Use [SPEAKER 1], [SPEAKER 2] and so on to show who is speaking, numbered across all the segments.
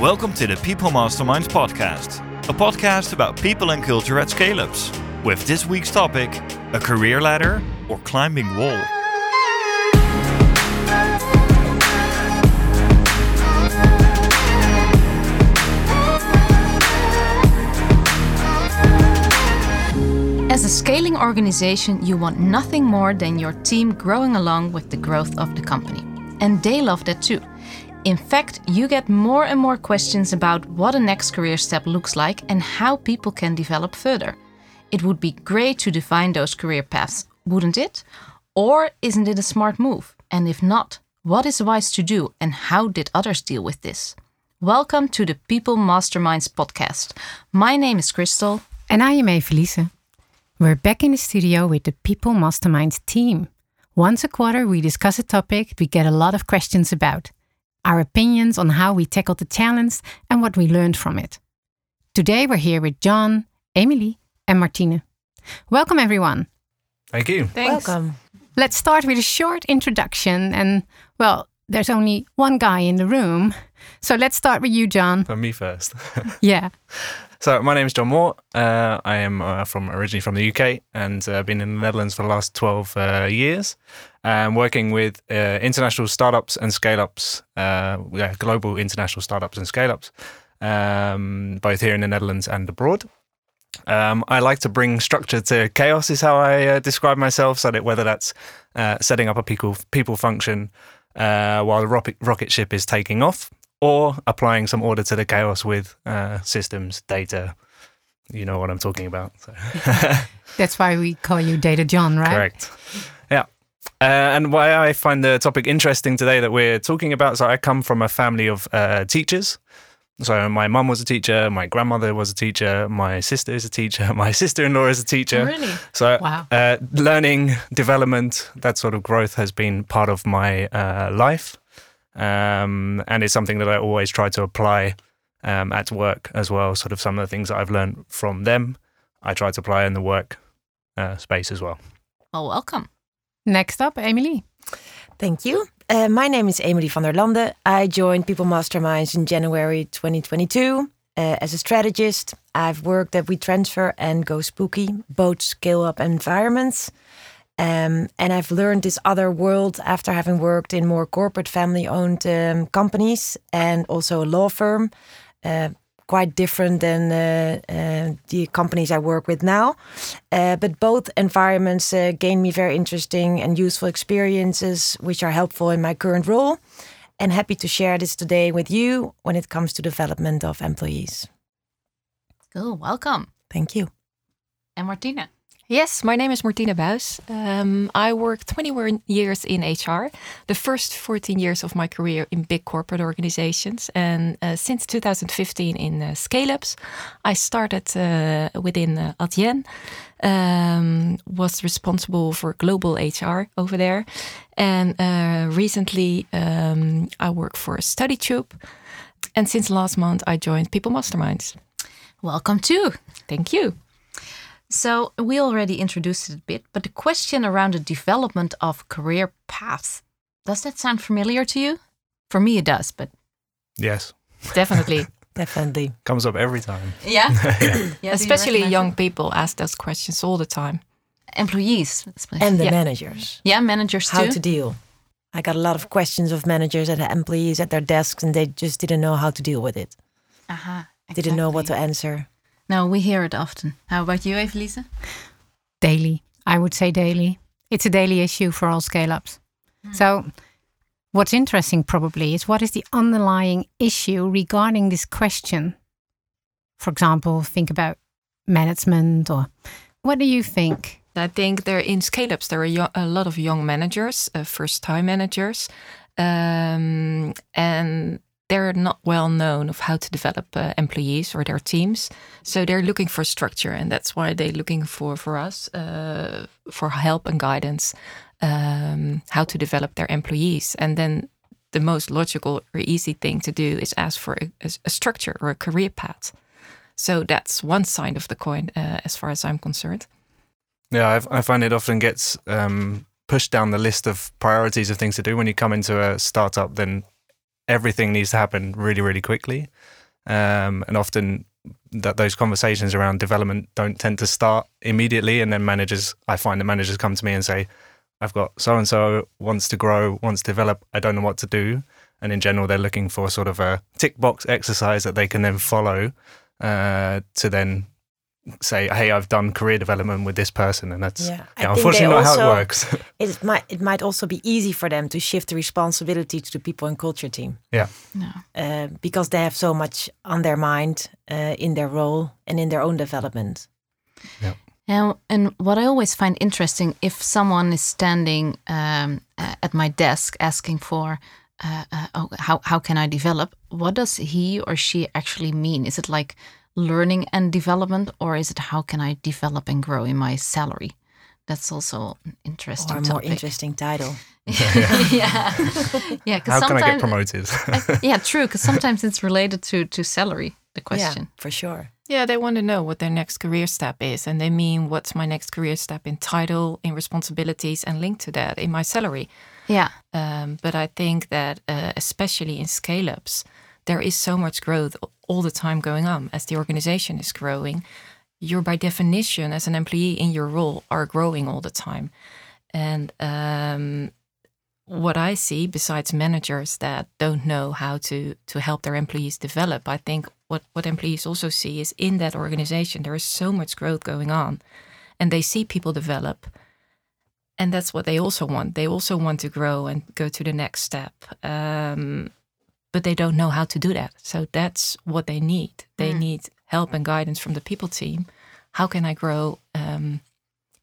[SPEAKER 1] Welcome to the People Masterminds podcast, a podcast about people and culture at scale ups. With this week's topic a career ladder or climbing wall.
[SPEAKER 2] As a scaling organization, you want nothing more than your team growing along with the growth of the company. And they love that too. In fact, you get more and more questions about what a next career step looks like and how people can develop further. It would be great to define those career paths, wouldn't it? Or isn't it a smart move? And if not, what is wise to do and how did others deal with this? Welcome to the People Masterminds podcast. My name is Crystal.
[SPEAKER 3] And I am Evelise. We're back in the studio with the People Masterminds team. Once a quarter, we discuss a topic we get a lot of questions about, our opinions on how we tackled the challenge and what we learned from it. Today, we're here with John, Emily, and Martine. Welcome, everyone.
[SPEAKER 4] Thank you.
[SPEAKER 2] Thanks.
[SPEAKER 5] Welcome.
[SPEAKER 3] Let's start with a short introduction. And, well, there's only one guy in the room. So let's start with you, John.
[SPEAKER 4] For me first.
[SPEAKER 3] Yeah.
[SPEAKER 4] So my name is John Moore. Uh, I am uh, from originally from the UK and uh, been in the Netherlands for the last 12 uh, years. Working with uh, international startups and scale-ups, uh, global international startups and scale-ups, um, both here in the Netherlands and abroad. Um, I like to bring structure to chaos, is how I describe myself. So that whether that's setting up a people people function while the rocket rocket ship is taking off, or applying some order to the chaos with uh, systems, data. You know what I'm talking about. So.
[SPEAKER 3] That's why we call you Data John, right?
[SPEAKER 4] Correct. Yeah. Uh, and why I find the topic interesting today that we're talking about. So I come from a family of uh, teachers. So my mum was a teacher, my grandmother was a teacher, my sister is a teacher, my sister-in-law is a teacher.
[SPEAKER 2] Really?
[SPEAKER 4] So
[SPEAKER 3] Wow.
[SPEAKER 4] uh, learning, development, that sort of growth has been part of my uh, life, um, and it's something that I always try to apply um, at work as well. Sort of some of the things that I've learned from them, I try to apply in the work uh, space as well.
[SPEAKER 2] Well, welcome.
[SPEAKER 3] Next up, Emily.
[SPEAKER 5] Thank you. Uh, my name is Emily van der Lande. I joined People Masterminds in January 2022 uh, as a strategist. I've worked at WeTransfer and Go Spooky, both scale up environments. Um, and I've learned this other world after having worked in more corporate family owned um, companies and also a law firm. Uh, quite different than uh, uh, the companies I work with now. Uh, but both environments uh, gain me very interesting and useful experiences, which are helpful in my current role. And happy to share this today with you when it comes to development of employees.
[SPEAKER 2] Cool. Welcome.
[SPEAKER 5] Thank you.
[SPEAKER 2] And Martina.
[SPEAKER 6] Yes, my name is Martina Buis. Um, I worked 21 years in HR, the first 14 years of my career in big corporate organizations. And uh, since 2015 in uh, scale ups, I started uh, within uh, Adyen, um, was responsible for global HR over there. And uh, recently, um, I work for StudyTube. And since last month, I joined People Masterminds.
[SPEAKER 2] Welcome too.
[SPEAKER 6] Thank you.
[SPEAKER 2] So, we already introduced it a bit, but the question around the development of career paths does that sound familiar to you? For me, it does, but
[SPEAKER 4] Yes,
[SPEAKER 6] Definitely.
[SPEAKER 5] Definitely.
[SPEAKER 4] comes up every time.
[SPEAKER 2] yeah,
[SPEAKER 6] Especially young people ask those questions all the time.
[SPEAKER 2] employees especially.
[SPEAKER 5] And the
[SPEAKER 6] Yeah.
[SPEAKER 5] managers.
[SPEAKER 2] yeah, managers
[SPEAKER 5] How
[SPEAKER 2] too.
[SPEAKER 5] to deal. I got a lot of questions of managers and employees at their desks, and they just didn't know how to deal with it.
[SPEAKER 2] Aha,
[SPEAKER 5] Didn't know what to answer.
[SPEAKER 2] No, we hear it often. How about you, Evelise?
[SPEAKER 3] Daily. I would say daily. It's a daily issue for all scale ups. So, what's interesting probably is what is the underlying issue regarding this question? For example, think about management or what do you think?
[SPEAKER 6] I think there in scale ups there are yo- a lot of young managers, uh, first time managers, um, and they're not well known of how to develop uh, employees or their teams. So they're looking for structure, and that's why they're looking for for us uh, for help and guidance um, how to develop their employees, and then. The most logical or easy thing to do is ask for a, a- structure or a career path. So that's one side of the coin, uh, as far as I'm concerned.
[SPEAKER 4] Yeah, I've, I find it often gets um, pushed down the list of priorities of things to do when you come into a startup. Then everything needs to happen really, really quickly. Um, and often that those conversations around development don't tend to start immediately. And then managers, I find the managers come to me and say, I've got so and so wants to grow, wants to develop. I don't know what to do. And in general, they're looking for sort of a tick box exercise that they can then follow uh, to then say, "Hey, I've done career development with this person," and that's
[SPEAKER 5] Yeah,
[SPEAKER 4] yeah, unfortunately
[SPEAKER 5] they
[SPEAKER 4] not how it works.
[SPEAKER 5] It might it might also be easy for them to shift the responsibility to the people and culture team
[SPEAKER 4] yeah,
[SPEAKER 2] No.
[SPEAKER 5] uh, because they have so much on their mind uh, in their role and in their own development. Yeah.
[SPEAKER 2] And, and what I always find interesting, if someone is standing um, uh, at my desk asking for, uh, uh, oh, how how can I develop? What does he or she actually mean? Is it like learning and development, or is it how can I develop and grow in my salary? That's also an interesting
[SPEAKER 5] Or a more interesting title.
[SPEAKER 2] yeah, yeah. Because
[SPEAKER 4] how can I get
[SPEAKER 2] sometimes,
[SPEAKER 4] promoted?
[SPEAKER 2] yeah, true. Because sometimes it's related to to salary. The question.
[SPEAKER 5] Yeah, for sure.
[SPEAKER 6] Yeah, they want to know what their next career step is, and they mean what's my next career step in title, in responsibilities, and linked to that in my salary.
[SPEAKER 2] Yeah.
[SPEAKER 6] Um, but I think that, uh, especially in scale ups, there is so much growth all the time going on as the organization is growing. You're, by definition, as an employee in your role, are growing all the time. And um, what I see, besides managers that don't know how to, to help their employees develop, I think what, what employees also see is in that organization, there is so much growth going on. And they see people develop and that's what they also want. They also want to grow and go to the next step, um, but they don't know how to do that. So that's what they need. They need help and guidance from the people team. How can I grow um,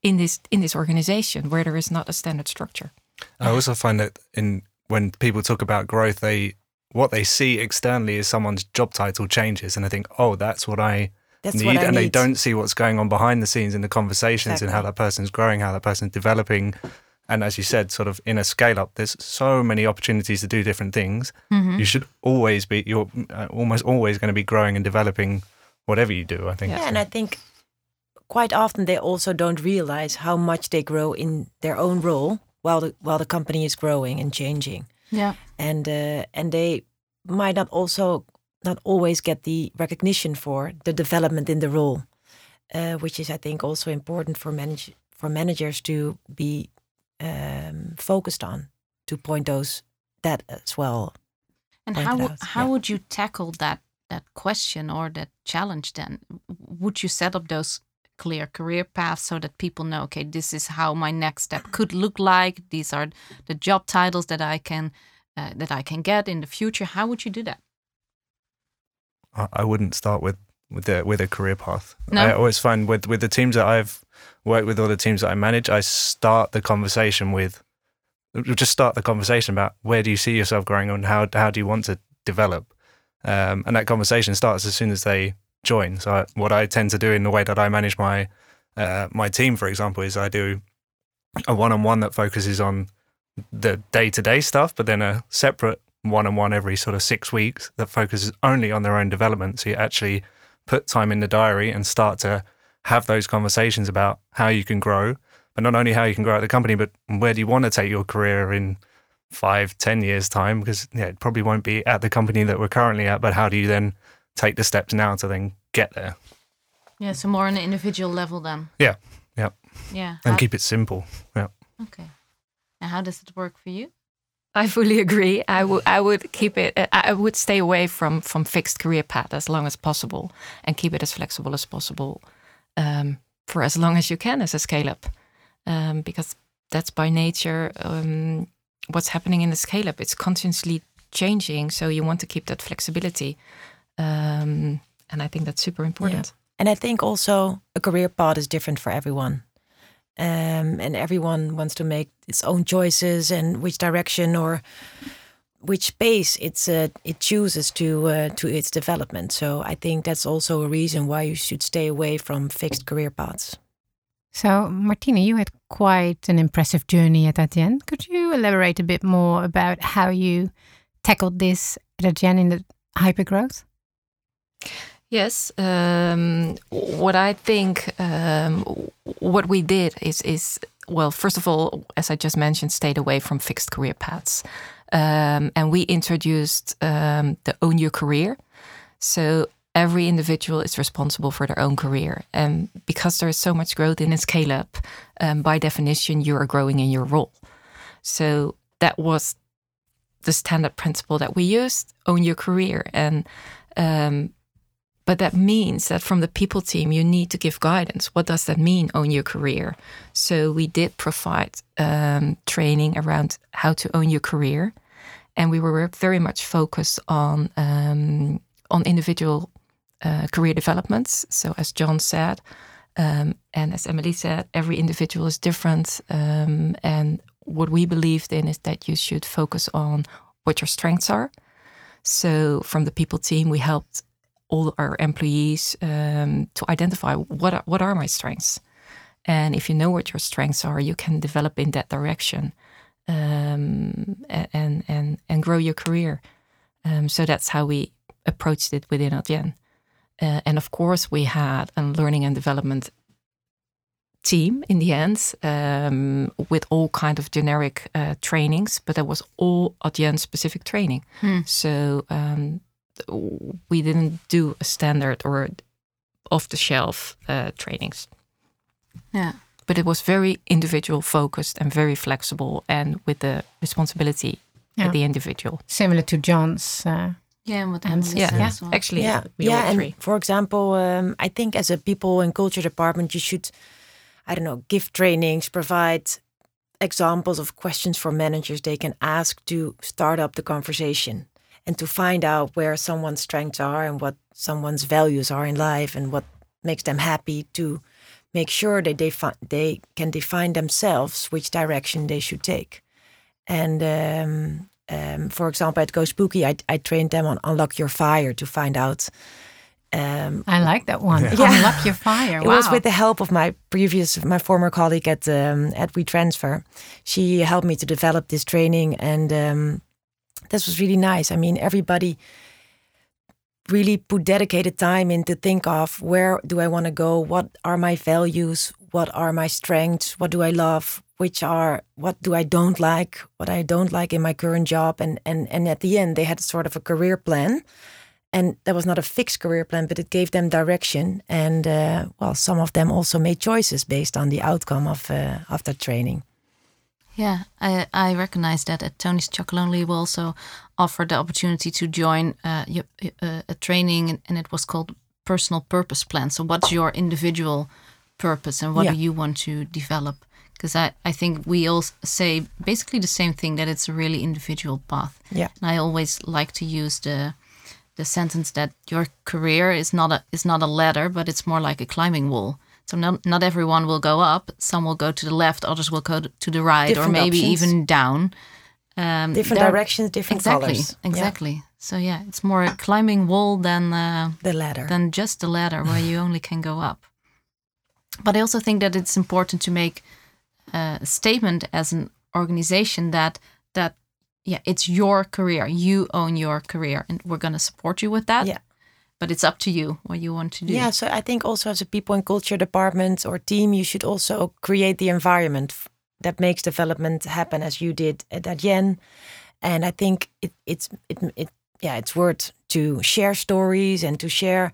[SPEAKER 6] in this in this organization where there is not a standard structure?
[SPEAKER 4] I also find that in when people talk about growth, they what they see externally is someone's job title changes, and they think, "Oh, that's what I
[SPEAKER 5] That's
[SPEAKER 4] need,"
[SPEAKER 5] what I
[SPEAKER 4] and they don't see what's going on behind the scenes in the conversations and how
[SPEAKER 5] Exactly.
[SPEAKER 4] that person's growing, how that person's developing. And as you said, sort of in a scale up, there's so many opportunities to do different things. You should always be you're uh, almost always going to be growing and developing whatever you do. I think.
[SPEAKER 5] Yeah, and I think quite often they also don't realize how much they grow in their own role while the while the company is growing and changing,
[SPEAKER 2] Yeah.
[SPEAKER 5] and uh, and they might not also not always get the recognition for the development in the role, uh, which is I think also important for manage for managers to be um, focused on to point those that as well.
[SPEAKER 2] And how
[SPEAKER 5] out,
[SPEAKER 2] how
[SPEAKER 5] yeah.
[SPEAKER 2] would you tackle that that question or that challenge then? Would you set up those clear career paths so that people know, okay, this is how my next step could look like. These are the job titles that I can uh, that I can get in the future. How would you do that?
[SPEAKER 4] I I wouldn't start with with the with a career path.
[SPEAKER 2] No?
[SPEAKER 4] I always find with with the teams that I've worked with all the teams that I manage, I start the conversation with just start the conversation about where do you see yourself growing and how how do you want to develop, um, and that conversation starts as soon as they join. So I, what I tend to do in the way that I manage my uh, my team, for example, is I do a one on one that focuses on the day to day stuff, but then a separate one on one every sort of six weeks that focuses only on their own development. So you actually put time in the diary and start to have those conversations about how you can grow, but not only how you can grow at the company, but where do you want to take your career in five, ten years time? Because yeah, it probably won't be at the company that we're currently at, but how do you then take the steps now to then get there?
[SPEAKER 2] Yeah, so more on an individual level then.
[SPEAKER 4] Yeah, yeah,
[SPEAKER 2] Yeah.
[SPEAKER 4] and
[SPEAKER 2] How-
[SPEAKER 4] keep it simple. Yeah.
[SPEAKER 2] okay. And how does it work for you?
[SPEAKER 6] I fully agree. I would I would keep it. I I would stay away from from fixed career path as long as possible, and keep it as flexible as possible um, for as long as you can as a scale up, um, because that's by nature um, what's happening in the scale up. It's continuously changing, so you want to keep that flexibility, um, and I think that's super important.
[SPEAKER 5] And I think also a career path is different for everyone. Um, and everyone wants to make its own choices and which direction or which pace it's uh, it chooses to uh, to its development. So I think that's also a reason why you should stay away from fixed career paths.
[SPEAKER 3] So, Martina, you had quite an impressive journey at Adyen. Could you elaborate a bit more about how you tackled this at Adyen in the hypergrowth?
[SPEAKER 6] Yes. Um, what I think, um, what we did is, is well, first of all, as I just mentioned, stayed away from fixed career paths. Um, and we introduced um, the Own Your Career. So every individual is responsible for their own career. And because there is so much growth in a scale up, um, by definition, you are growing in your role. So that was the standard principle that we used own your career. And um, but that means that from the people team, you need to give guidance. What does that mean, own your career? So we did provide um, training around how to own your career, and we were very much focused on um, on individual uh, career developments. So as John said, um, and as Emily said, every individual is different, um, and what we believed in is that you should focus on what your strengths are. So from the people team, we helped all our employees um, to identify what are, what are my strengths, and if you know what your strengths are, you can develop in that direction, um, and and and grow your career. Um, so that's how we approached it within Adyen. Uh, and of course, we had a learning and development team in the end um, with all kind of generic uh, trainings, but that was all Adyen specific training.
[SPEAKER 2] Hmm.
[SPEAKER 6] So um, we didn't do a standard or off the shelf uh, trainings.
[SPEAKER 2] Yeah.
[SPEAKER 6] But it was very individual focused and very flexible and with the responsibility
[SPEAKER 3] Yeah.
[SPEAKER 6] at the individual.
[SPEAKER 3] Similar to John's. Uh,
[SPEAKER 2] Yeah, and what
[SPEAKER 3] And-
[SPEAKER 6] Yeah,
[SPEAKER 3] Yeah.
[SPEAKER 2] well.
[SPEAKER 6] actually,
[SPEAKER 5] yeah,
[SPEAKER 6] we
[SPEAKER 5] yeah.
[SPEAKER 6] all
[SPEAKER 5] And
[SPEAKER 6] three.
[SPEAKER 5] for example, um, I think as a people and culture department, you should, I don't know, give trainings, provide examples of questions for managers they can ask to start up the conversation and to find out where someone's strengths are and what someone's values are in life and what makes them happy to make sure that they they can define themselves which direction they should take. And um, um, for example, at Go Spooky, I, I trained them on Unlock Your Fire to find out. Um,
[SPEAKER 3] I like that one.
[SPEAKER 5] Yeah.
[SPEAKER 3] Unlock your fire.
[SPEAKER 5] it
[SPEAKER 3] wow.
[SPEAKER 5] was with the help of my previous, my former colleague at um, at WeTransfer. She helped me to develop this training, and um, this was really nice. I mean, everybody really put dedicated time in to think of where do I want to go, what are my values, what are my strengths, what do I love, which are what do I don't like, what I don't like in my current job, and and and at the end they had sort of a career plan. And that was not a fixed career plan, but it gave them direction. And uh, well, some of them also made choices based on the outcome of uh, of that training.
[SPEAKER 2] Yeah, I I recognize that at Tony's Chocolonely we also offered the opportunity to join uh, uh, a training, and, and it was called personal purpose plan. So, what's your individual purpose, and what
[SPEAKER 5] Yeah.
[SPEAKER 2] do you want to develop? Because I I think we all say basically the same thing that it's a really individual path.
[SPEAKER 5] Yeah.
[SPEAKER 2] And I always like to use the the sentence that your career is not a is not a ladder, but it's more like a climbing wall. So not not everyone will go up. Some will go to the left, others will go to the right,
[SPEAKER 5] Different
[SPEAKER 2] or maybe
[SPEAKER 5] options.
[SPEAKER 2] even down. Um,
[SPEAKER 5] Different directions, different
[SPEAKER 2] exactly,
[SPEAKER 5] colors. Yeah.
[SPEAKER 2] exactly. So yeah, it's more a climbing wall than uh,
[SPEAKER 5] The ladder.
[SPEAKER 2] than just a ladder where you only can go up. But I also think that it's important to make uh, a statement as an organization that that yeah, it's your career. You own your career, and we're going to support you with that.
[SPEAKER 5] Yeah.
[SPEAKER 2] But it's up to you what you want to do.
[SPEAKER 5] Yeah, so I think also as a people and culture department or team, you should also create the environment that makes development happen as you did at Adyen. And I think it, it's it, it yeah it's worth to share stories and to share.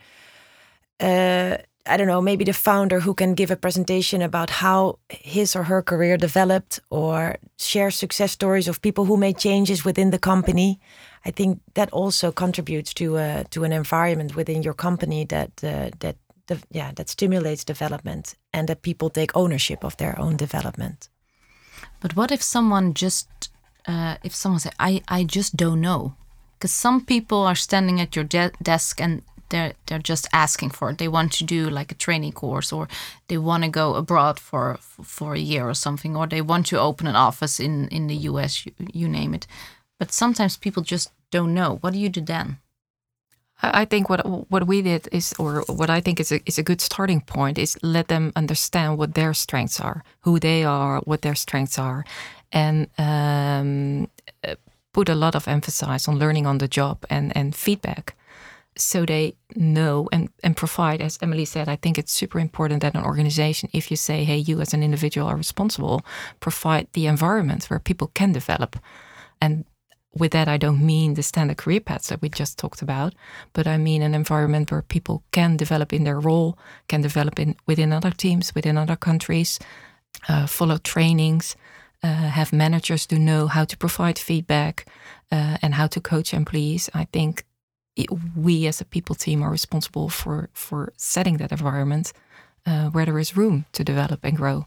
[SPEAKER 5] Uh, I don't know, maybe the founder who can give a presentation about how his or her career developed, or share success stories of people who made changes within the company. I think that also contributes to uh, to an environment within your company that uh, that yeah that stimulates development and that people take ownership of their own development.
[SPEAKER 2] But what if someone just, uh, if someone say, I, I just don't know, because some people are standing at your de- desk and they're they're just asking for it. They want to do like a training course, or they want to go abroad for for a year or something, or they want to open an office in in the U.S. You, you name it. But sometimes people just don't know. What do you do then?
[SPEAKER 6] I think what what we did is, or what I think is a is a good starting point, is let them understand what their strengths are, who they are, what their strengths are, and um, put a lot of emphasis on learning on the job and and feedback, so they know and and provide. As Emily said, I think it's super important that an organization, if you say, hey, you as an individual are responsible, provide the environment where people can develop, and with that, I don't mean the standard career paths that we just talked about, but I mean an environment where people can develop in their role, can develop in within other teams, within other countries, uh, follow trainings, uh, have managers to know how to provide feedback uh, and how to coach employees. I think it, we as a people team are responsible for for setting that environment uh, where there is room to develop and grow.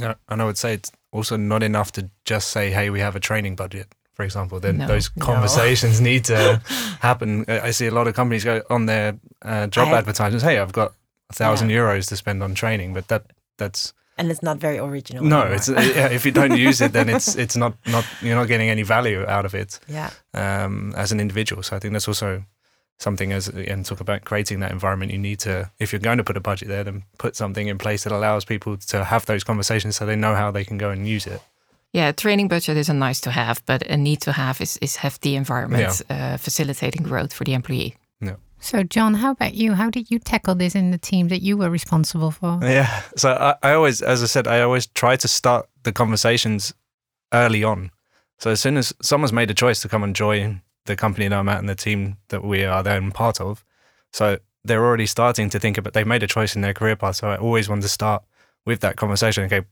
[SPEAKER 4] Yeah, and I would say it's also not enough to just say, "Hey, we have a training budget." For example, then
[SPEAKER 6] No.
[SPEAKER 4] those
[SPEAKER 6] No.
[SPEAKER 4] conversations need to happen. I I see a lot of companies go on their uh, job
[SPEAKER 5] I-
[SPEAKER 4] advertisements. Hey, I've got a thousand euros to spend on training, but that that's
[SPEAKER 5] and it's not very original.
[SPEAKER 4] no.
[SPEAKER 5] anymore.
[SPEAKER 4] It's uh, yeah, if you don't use it, then it's it's not not you're not getting any value out of it
[SPEAKER 5] yeah.
[SPEAKER 4] um, as an individual. So I think that's also something as and talk about creating that environment. You need to, if you're going to put a budget there, then put something in place that allows people to have those conversations so they know how they can go and use it.
[SPEAKER 6] Yeah, training budget is a nice to have, but a need to have is is have the environment uh, facilitating growth for the employee.
[SPEAKER 3] yeah So, John, how about you? How did you tackle this in the team that you were responsible for?
[SPEAKER 4] Yeah. So I, I always, as I said, I always try to start the conversations early on. So as soon as someone's made a choice to come and join the company that I'm at and the team that we are then part of, so they're already starting to think about. They've made a choice in their career path. So I always want to start with that conversation. Okay,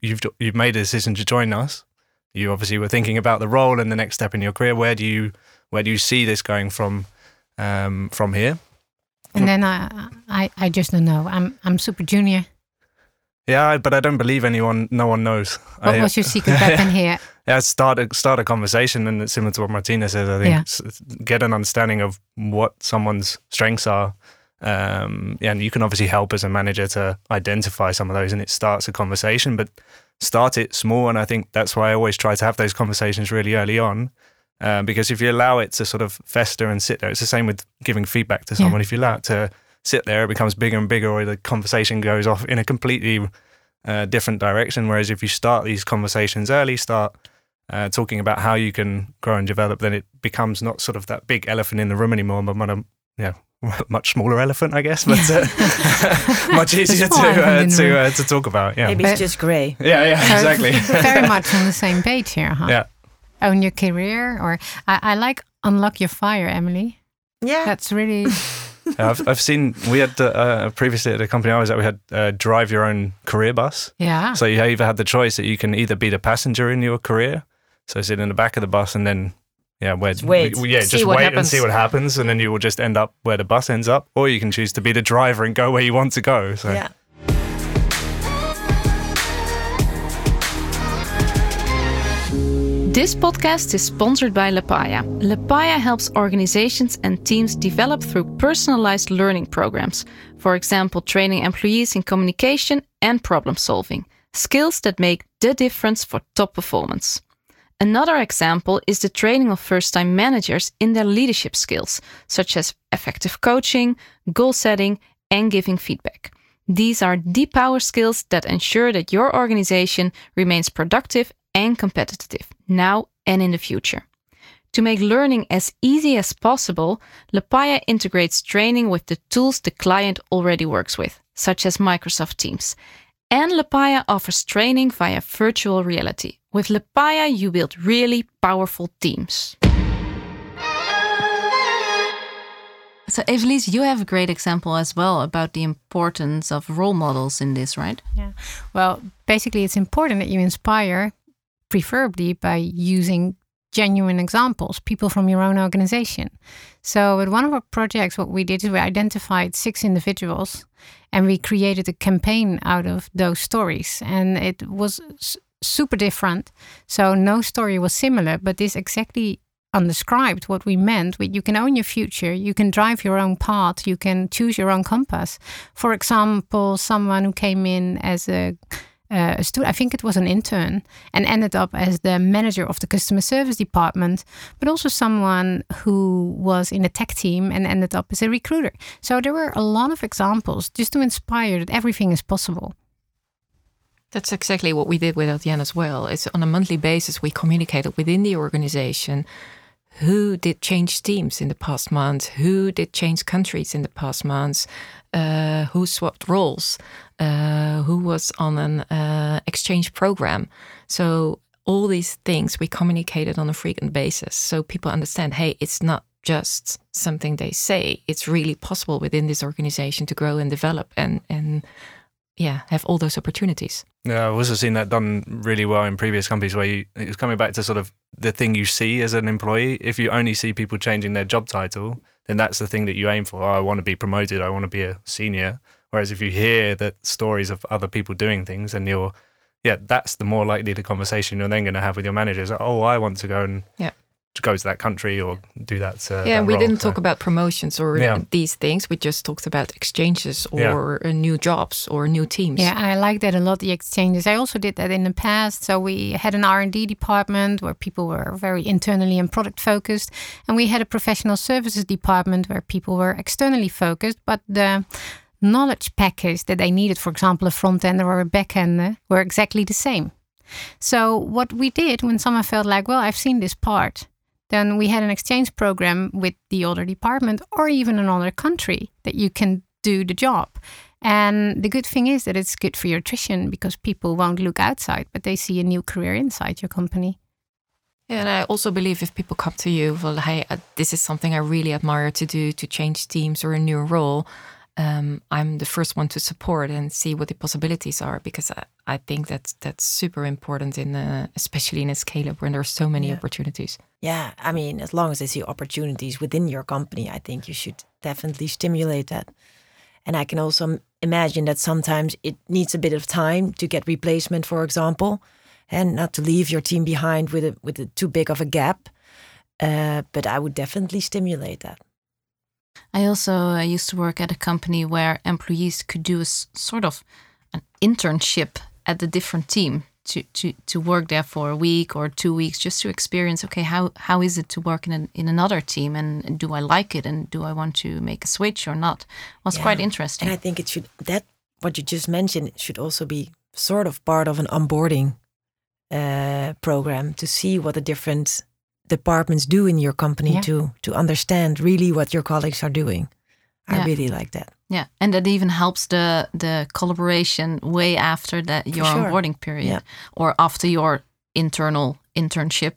[SPEAKER 4] you've you've made a decision to join us. You obviously were thinking about the role and the next step in your career. Where do you where do you see this going from um, from here?
[SPEAKER 3] And then I, I, I just don't know. I'm, I'm super junior.
[SPEAKER 4] Yeah, but I don't believe anyone. No one knows.
[SPEAKER 3] What
[SPEAKER 4] I,
[SPEAKER 3] was your secret weapon here?
[SPEAKER 4] yeah, start a, start a conversation, and it's similar to what Martina says. I think
[SPEAKER 3] Yeah.
[SPEAKER 4] get an understanding of what someone's strengths are. Um, yeah, and you can obviously help as a manager to identify some of those, and it starts a conversation. But start it small, and I think that's why I always try to have those conversations really early on. Um, because if you allow it to sort of fester and sit there, it's the same with giving feedback to
[SPEAKER 3] Yeah.
[SPEAKER 4] someone. If you allow it to sit there, it becomes bigger and bigger, or the conversation goes off in a completely uh, different direction. Whereas if you start these conversations early, start uh, talking about how you can grow and develop, then it becomes not sort of that big elephant in the room anymore, but much, yeah, much smaller elephant, I guess, but uh, much easier to uh, to uh, to talk about. Yeah,
[SPEAKER 5] Maybe it's just grey.
[SPEAKER 4] yeah, yeah,
[SPEAKER 3] So
[SPEAKER 4] exactly.
[SPEAKER 3] very much on the same page here, huh?
[SPEAKER 4] yeah.
[SPEAKER 3] Own your career, or I, I like unlock your fire, Emily.
[SPEAKER 5] Yeah.
[SPEAKER 3] That's really
[SPEAKER 4] Yeah, I've, I've seen we had uh, uh, previously at the company I was at we had uh, drive your own career bus.
[SPEAKER 3] yeah.
[SPEAKER 4] So you either had the choice that you can either be the passenger in your career, so sit in the back of the bus and then yeah, where
[SPEAKER 5] wait.
[SPEAKER 4] yeah, just wait and see what happens, and then you will just end up where the bus ends up, or you can choose to be the driver and go where you want to go. So
[SPEAKER 5] Yeah.
[SPEAKER 2] This podcast is sponsored by Lepaya. Lepaya helps organizations and teams develop through personalized learning programs. For example, training employees in communication and problem solving, skills that make the difference for top performance. Another example is the training of first time managers in their leadership skills, such as effective coaching, goal setting, and giving feedback. These are the power skills that ensure that your organization remains productive and competitive now and in the future. To make learning as easy as possible, Lepaya integrates training with the tools the client already works with, such as Microsoft Teams. And Lepaya offers training via virtual reality. With Lepaya, you build really powerful teams. So, Evelise, you have a great example as well about the importance of role models in this, right?
[SPEAKER 3] Yeah. Well, basically, it's important that you inspire, preferably by using genuine examples, people from your own organization. So, with one of our projects, what we did is we identified six individuals and we created a campaign out of those stories. And it was super different. So, no story was similar, but this exactly undescribed what we meant with you can own your future you can drive your own path you can choose your own compass for example someone who came in as a Eh, a student, I think it was an intern, and ended up as the manager of the customer service department, but also someone who was in a tech team and ended up as a recruiter. So there were a lot of examples just to inspire that everything is possible.
[SPEAKER 6] That's exactly what we did with Adyen as well. It's on a monthly basis we communicated within the organization who did change teams in the past month, who did change countries in the past months, uh, who swapped roles, uh, who was on an uh, exchange program. So all these things we communicated on a frequent basis. So people understand hey it's not just something they say. It's really possible within this organization to grow and develop and and yeah have all those opportunities.
[SPEAKER 4] Yeah i've also seen that done really well in previous companies where you it's coming back to sort of the thing you see as an employee. If you only see people changing their job title then that's the thing that you aim for. Oh, i want to be promoted i want to be a senior. Whereas if you hear that stories of other people doing things and you're yeah that's the more likely the conversation you're then going to have with your managers. Oh i want to go and
[SPEAKER 6] yeah
[SPEAKER 4] go to that country or do that. Uh,
[SPEAKER 6] yeah,
[SPEAKER 4] that
[SPEAKER 6] we
[SPEAKER 4] role,
[SPEAKER 6] didn't
[SPEAKER 4] so.
[SPEAKER 6] talk about promotions or
[SPEAKER 4] Yeah.
[SPEAKER 6] these things. We just talked about exchanges or
[SPEAKER 4] Yeah.
[SPEAKER 6] uh, new jobs or new teams.
[SPEAKER 3] Yeah, I like that a lot. The exchanges. I also did that in the past. So we had an R and D department where people were very internally and product focused, and we had a professional services department where people were externally focused. But the knowledge package that they needed, for example, a front ender or a back ender, were exactly the same. So what we did when someone felt like, well, I've seen this part, then we had an exchange program with the other department or even another country that you can do the job. And the good thing is that it's good for your attrition because people won't look outside, but they see a new career inside your company.
[SPEAKER 6] Yeah, and I also believe if people come to you, well, hey, uh, this is something I really admire to do to change teams or a new role. Um, I'm the first one to support and see what the possibilities are because I, I think that's that's super important in uh, especially in a scale up when there are so many
[SPEAKER 5] Yeah.
[SPEAKER 6] opportunities.
[SPEAKER 5] Yeah, I mean, as long as they see opportunities within your company, I think you should definitely stimulate that. And I can also imagine that sometimes it needs a bit of time to get replacement, for example, and not to leave your team behind with a with a too big of a gap. Uh, but I would definitely stimulate that.
[SPEAKER 2] I also uh, used to work at a company where employees could do a s- sort of an internship at a different team to, to, to work there for a week or two weeks just to experience okay how, how is it to work in, an, in another team and do I like it and do I want to make a switch or not was
[SPEAKER 5] Yeah.
[SPEAKER 2] quite interesting.
[SPEAKER 5] And I think it should that what you just mentioned should also be sort of part of an onboarding uh, program to see what the different departments do in your company
[SPEAKER 3] Yeah.
[SPEAKER 5] to to understand really what your colleagues are doing. I
[SPEAKER 2] Yeah.
[SPEAKER 5] really like that.
[SPEAKER 2] Yeah, and that even helps the the collaboration way after that your
[SPEAKER 5] sure.
[SPEAKER 2] onboarding period
[SPEAKER 5] Yeah.
[SPEAKER 2] or after your internal internship,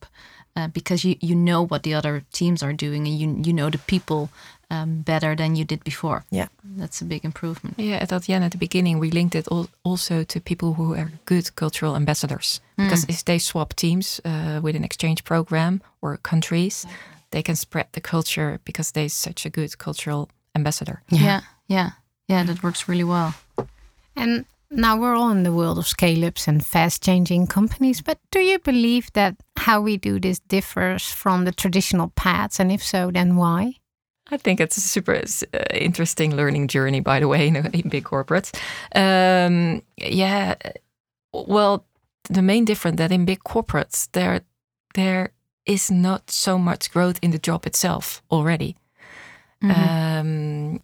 [SPEAKER 2] uh, because you you know what the other teams are doing and you you know the people um, better than you did before.
[SPEAKER 5] Yeah.
[SPEAKER 2] that's a big improvement.
[SPEAKER 6] Yeah, at Adyen at the beginning, we linked it al- also to people who are good cultural ambassadors. Because if they swap teams uh, with an exchange program or countries, they can spread the culture because they're such a good cultural ambassador.
[SPEAKER 2] Yeah, yeah, yeah, that works really well.
[SPEAKER 3] And now we're all in the world of scale ups and fast changing companies, but do you believe that how we do this differs from the traditional paths? And if so, then why?
[SPEAKER 6] I think it's a super uh, interesting learning journey, by the way, in, in big corporates. Um, yeah, well, the main difference that in big corporates there there is not so much growth in the job itself already, um,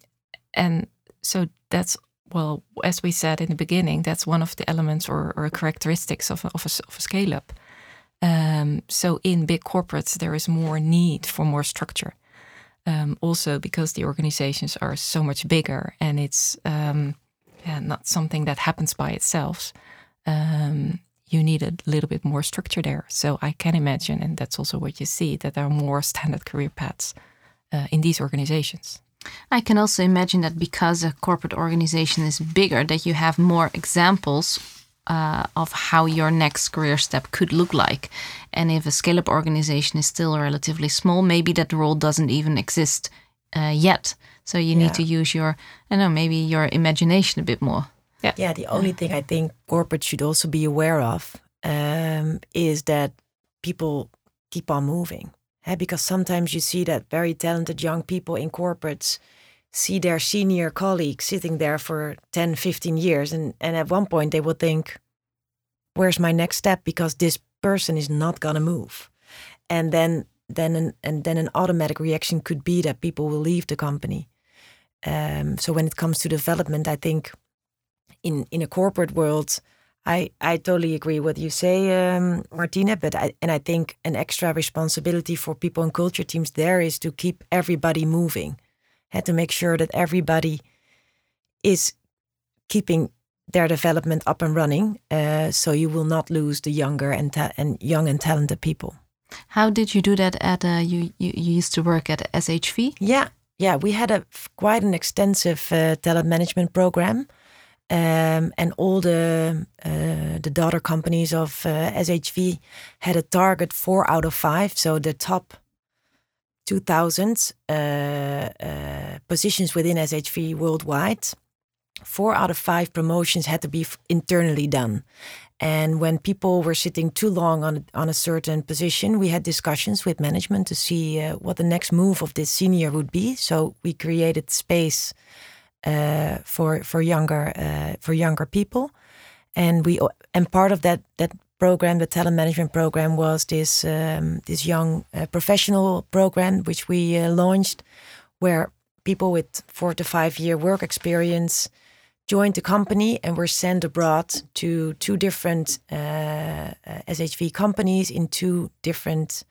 [SPEAKER 6] and so that's well, as we said in the beginning, that's one of the elements or, or characteristics of a, of a, of a scale up. Um, so in big corporates, there is more need for more structure um, also because the organizations are so much bigger and it's um, yeah, not something that happens by itself. Um, you need a little bit more structure there. So I can imagine, and that's also what you see, that there are more standard career paths uh, in these organizations.
[SPEAKER 2] I can also imagine that because a corporate organization is bigger, that you have more examples uh, of how your next career step could look like. And if a scale up organization is still relatively small, maybe that role doesn't even exist uh, yet. So you need to use your, I don't know, maybe your imagination a bit more.
[SPEAKER 5] Yeah, Yeah. the only thing I think corporate should also be aware of um, is that people keep on moving. Eh, Because sometimes you see that very talented young people in corporates see their senior colleagues sitting there for 10, 15 years. And, and at one point they will think, where's my next step? Because this person is not going to move. And then, then, an, and then an automatic reaction could be that people will leave the company. Um, so when it comes to development, I think in in a corporate world, I I totally agree with what you say, um, Martina. But I and I think an extra responsibility for people and culture teams there is to keep everybody moving, to make sure that everybody is keeping their development up and running, uh, so you will not lose the younger and ta- and young and talented people.
[SPEAKER 2] How did you do that at uh, you, you you used to work at SHV?
[SPEAKER 5] Yeah, yeah, we had a quite an extensive uh, talent management program, um, and all the uh, the daughter companies of uh, SHV had a target four out of five. So the top 2,000 uh, uh, positions within SHV worldwide, four out of five promotions had to be internally done. And when people were sitting too long on on a certain position, we had discussions with management to see uh, what the next move of this senior would be. So we created space uh, for for younger uh, for younger people, and we and part of that that program, the talent management program, was this um, this young uh, professional program which we uh, launched, where people with four to five year work experience joined the company and were sent abroad to two different uh, SHV companies in two different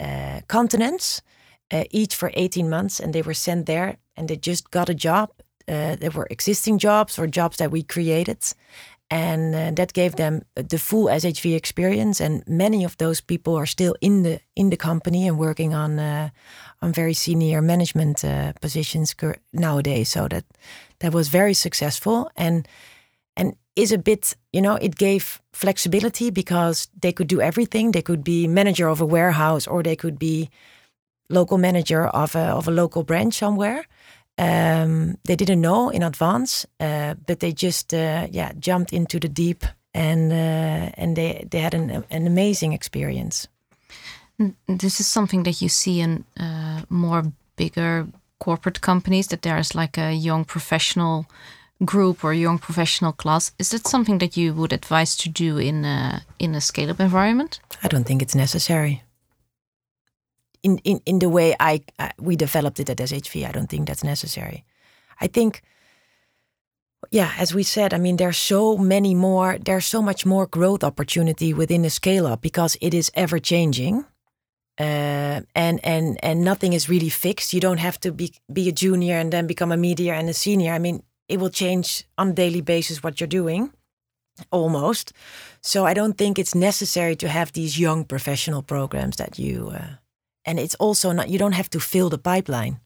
[SPEAKER 5] uh, continents, uh, each for 18 months. And they were sent there and they just got a job. Uh, there were existing jobs or jobs that we created. And uh, that gave them the full SHV experience. And many of those people are still in the in the company and working on uh, on very senior management positions nowadays. So that that was very successful and and is a bit you know it gave flexibility because they could do everything they could be manager of a warehouse or they could be local manager of a, of a local branch somewhere um, they didn't know in advance uh, but they just uh, yeah jumped into the deep and uh, and they they had an, an amazing experience
[SPEAKER 2] this is something that you see in uh, more bigger corporate companies that there is like a young professional group or young professional class. Is that something that you would advise to do in a, in a scale up environment?
[SPEAKER 5] I don't think it's necessary. In, in, in the way I, I we developed it at SHV, I don't think that's necessary. I think, yeah, as we said, I mean, there's so many more, there's so much more growth opportunity within the scale up because it is ever changing uh, and and and nothing is really fixed. You don't have to be be a junior and then become a medior and a senior. I mean, it will change on a daily basis what you're doing, almost. So I don't think it's necessary to have these young professional programs that you. Uh, and it's also not you don't have to fill the pipeline.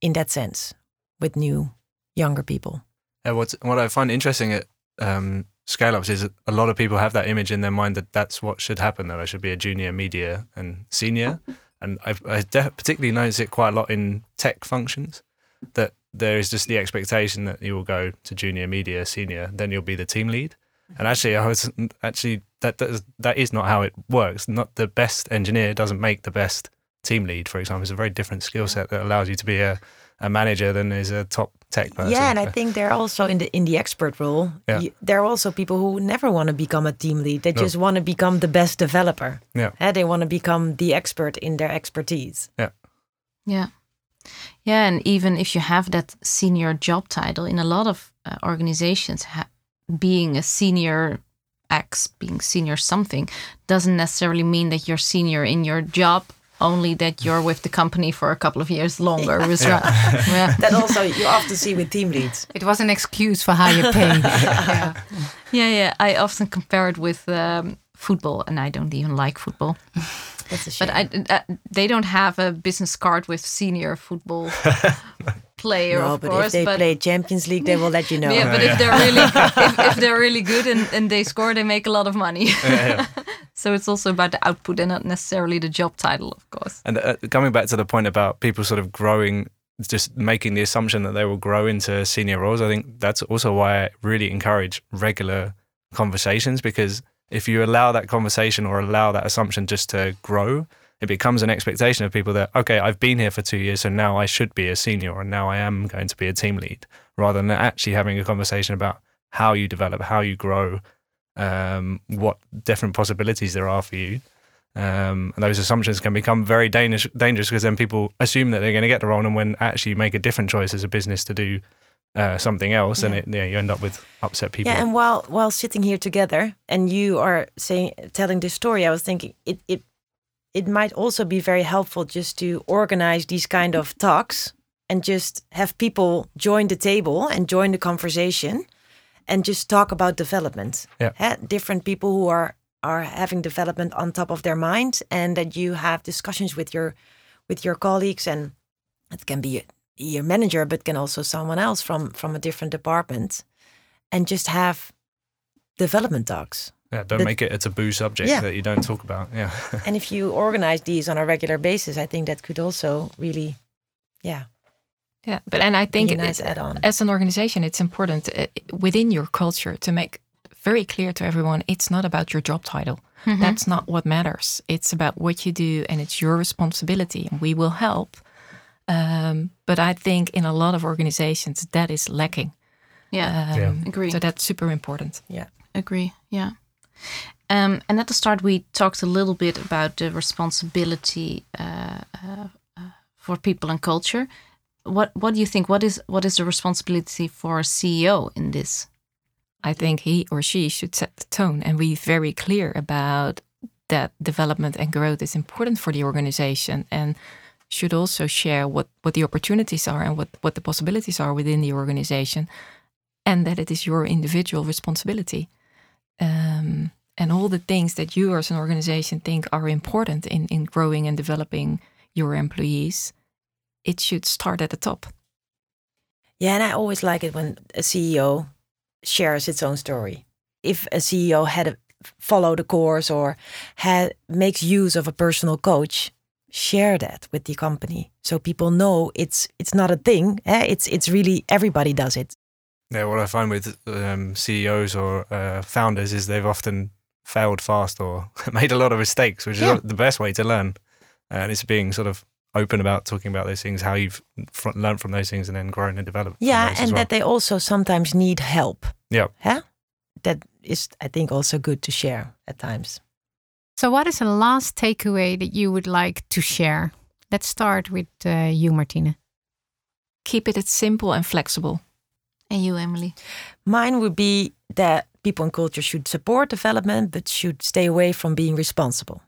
[SPEAKER 5] In that sense, with new younger people.
[SPEAKER 4] Yeah, what what I find interesting at um, scale ups is a lot of people have that image in their mind that that's what should happen. Though I should be a junior, medior, and senior. And I've, I particularly notice it quite a lot in tech functions that there is just the expectation that you will go to junior, medior, senior, then you'll be the team lead. And actually, I was actually that that is, that is not how it works. Not the best engineer doesn't make the best team lead. For example, it's a very different skill set that allows you to be a, a manager than is a top tech person.
[SPEAKER 5] Yeah, and I think they're also in the in the expert role. Yeah. You, there are also people who never want to become a team lead. They no. just want to become the best developer.
[SPEAKER 4] Yeah,
[SPEAKER 5] and they want to become the expert in their expertise.
[SPEAKER 4] Yeah,
[SPEAKER 2] yeah, yeah. And even if you have that senior job title in a lot of uh, organizations, being a senior X, being senior something, doesn't necessarily mean that you're senior in your job only that you're with the company for a couple of years longer.
[SPEAKER 5] Yeah. yeah. that also you often see with team leads.
[SPEAKER 3] It was an excuse for higher pay.
[SPEAKER 2] yeah. yeah, yeah. I often compare it with um, football, and I don't even like football.
[SPEAKER 5] That's a shame.
[SPEAKER 2] But I, uh, they don't have a business card with senior football player,
[SPEAKER 5] no,
[SPEAKER 2] of
[SPEAKER 5] but
[SPEAKER 2] course.
[SPEAKER 5] If they
[SPEAKER 2] but
[SPEAKER 5] play Champions League, they will let you know.
[SPEAKER 2] Yeah, but if they're really if, if, they're really good and, and they score, they make a lot of money. Yeah, so it's also about the output and not necessarily the job title, of course.
[SPEAKER 4] And uh, coming back to the point about people sort of growing, just making the assumption that they will grow into senior roles, I think that's also why I really encourage regular conversations because if you allow that conversation or allow that assumption just to grow, it becomes an expectation of people that okay i've been here for two years so now i should be a senior and now i am going to be a team lead rather than actually having a conversation about how you develop how you grow um, what different possibilities there are for you. Um, and those assumptions can become very dangerous dangerous because then people assume that they're going to get the role and when actually you make a different choice as a business to do uh, something else, yeah. and it, yeah, you end up with upset people.
[SPEAKER 5] Yeah, and while while sitting here together, and you are saying telling this story, I was thinking it it it might also be very helpful just to organize these kind of talks and just have people join the table and join the conversation and just talk about development.
[SPEAKER 4] Yeah.
[SPEAKER 5] Different people who are are having development on top of their mind, and that you have discussions with your with your colleagues, and it can be your manager, but can also someone else from from a different department, and just have development talks.
[SPEAKER 4] Yeah, don't
[SPEAKER 5] The-
[SPEAKER 4] make it a taboo subject
[SPEAKER 5] Yeah.
[SPEAKER 4] that you don't talk about. Yeah.
[SPEAKER 5] and if you organize these on a regular basis, I think that could also really, yeah,
[SPEAKER 6] Yeah, but and I think
[SPEAKER 5] be a
[SPEAKER 6] it-
[SPEAKER 5] add-on.
[SPEAKER 6] as an organization, it's important uh, within your culture to make very clear to everyone it's not about your job title. That's not what matters. It's about what you do and it's your responsibility, and we will help. Um, but I think in a lot of organizations that is lacking.
[SPEAKER 2] Yeah,
[SPEAKER 6] Um,
[SPEAKER 4] Yeah.
[SPEAKER 2] agree.
[SPEAKER 6] So that's super important.
[SPEAKER 5] yeah.
[SPEAKER 2] agree. Yeah. Um, and at the start, we talked a little bit about the responsibility uh, uh, uh, for people and culture. What What do you think? What is what is the responsibility for a CEO in this?
[SPEAKER 6] I think he or she should set the tone and be very clear about that development and growth is important for the organization and should also share what, what the opportunities are and what, what the possibilities are within the organization and that it is your individual responsibility. Um, and all the things that you as an organization think are important in, in growing and developing your employees, it should start at the top.
[SPEAKER 5] Yeah, and I always like it when a CEO shares its own story. If a CEO had a, followed a course or had makes use of a personal coach, share that with the company so people know it's it's not a thing. Eh? It's it's really everybody does it.
[SPEAKER 4] Yeah, what I find with um, CEOs or uh, founders is they've often failed fast or made a lot of mistakes, which
[SPEAKER 5] Yeah.
[SPEAKER 4] is the best way to learn. And it's being sort of open about talking about those things, how you've fr- learned from those things, and then grown and developed.
[SPEAKER 5] Yeah, and
[SPEAKER 4] well.
[SPEAKER 5] that they also sometimes need help.
[SPEAKER 4] Yeah.
[SPEAKER 5] Huh? That is, I think, also good to share at times.
[SPEAKER 3] So, what is the last takeaway that you would like to share? Let's start with uh, you, Martine.
[SPEAKER 6] Keep it simple and flexible.
[SPEAKER 2] And you, Emily?
[SPEAKER 5] Mine would be that people and culture should support development, but should stay away from being responsible.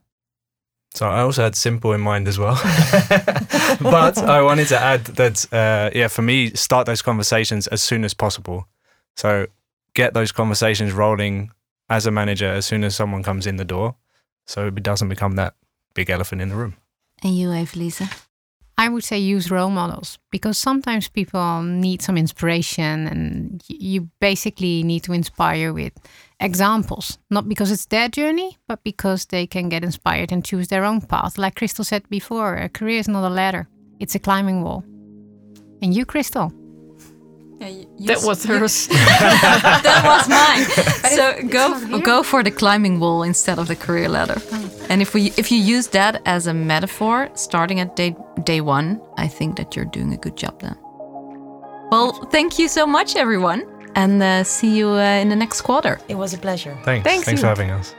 [SPEAKER 4] So I also had simple in mind as well, but I wanted to add that uh, yeah, for me, start those conversations as soon as possible. So get those conversations rolling as a manager as soon as someone comes in the door, so it doesn't become that big elephant in the room.
[SPEAKER 2] And you, Evelise?
[SPEAKER 3] I would say use role models because sometimes people need some inspiration and you basically need to inspire with examples, not because it's their journey, but because they can get inspired and choose their own path. Like Crystal said before, a career is not a ladder, it's a climbing wall. And you, Crystal?
[SPEAKER 6] That was hers.
[SPEAKER 2] that was mine. so go go for the climbing wall instead of the career ladder. And if we if you use that as a metaphor, starting at day day one, I think that you're doing a good job then. Well, thank you so much, everyone, and uh, see you uh, in the next quarter.
[SPEAKER 5] It was a pleasure.
[SPEAKER 4] Thanks.
[SPEAKER 3] Thanks
[SPEAKER 4] Thanks for having us.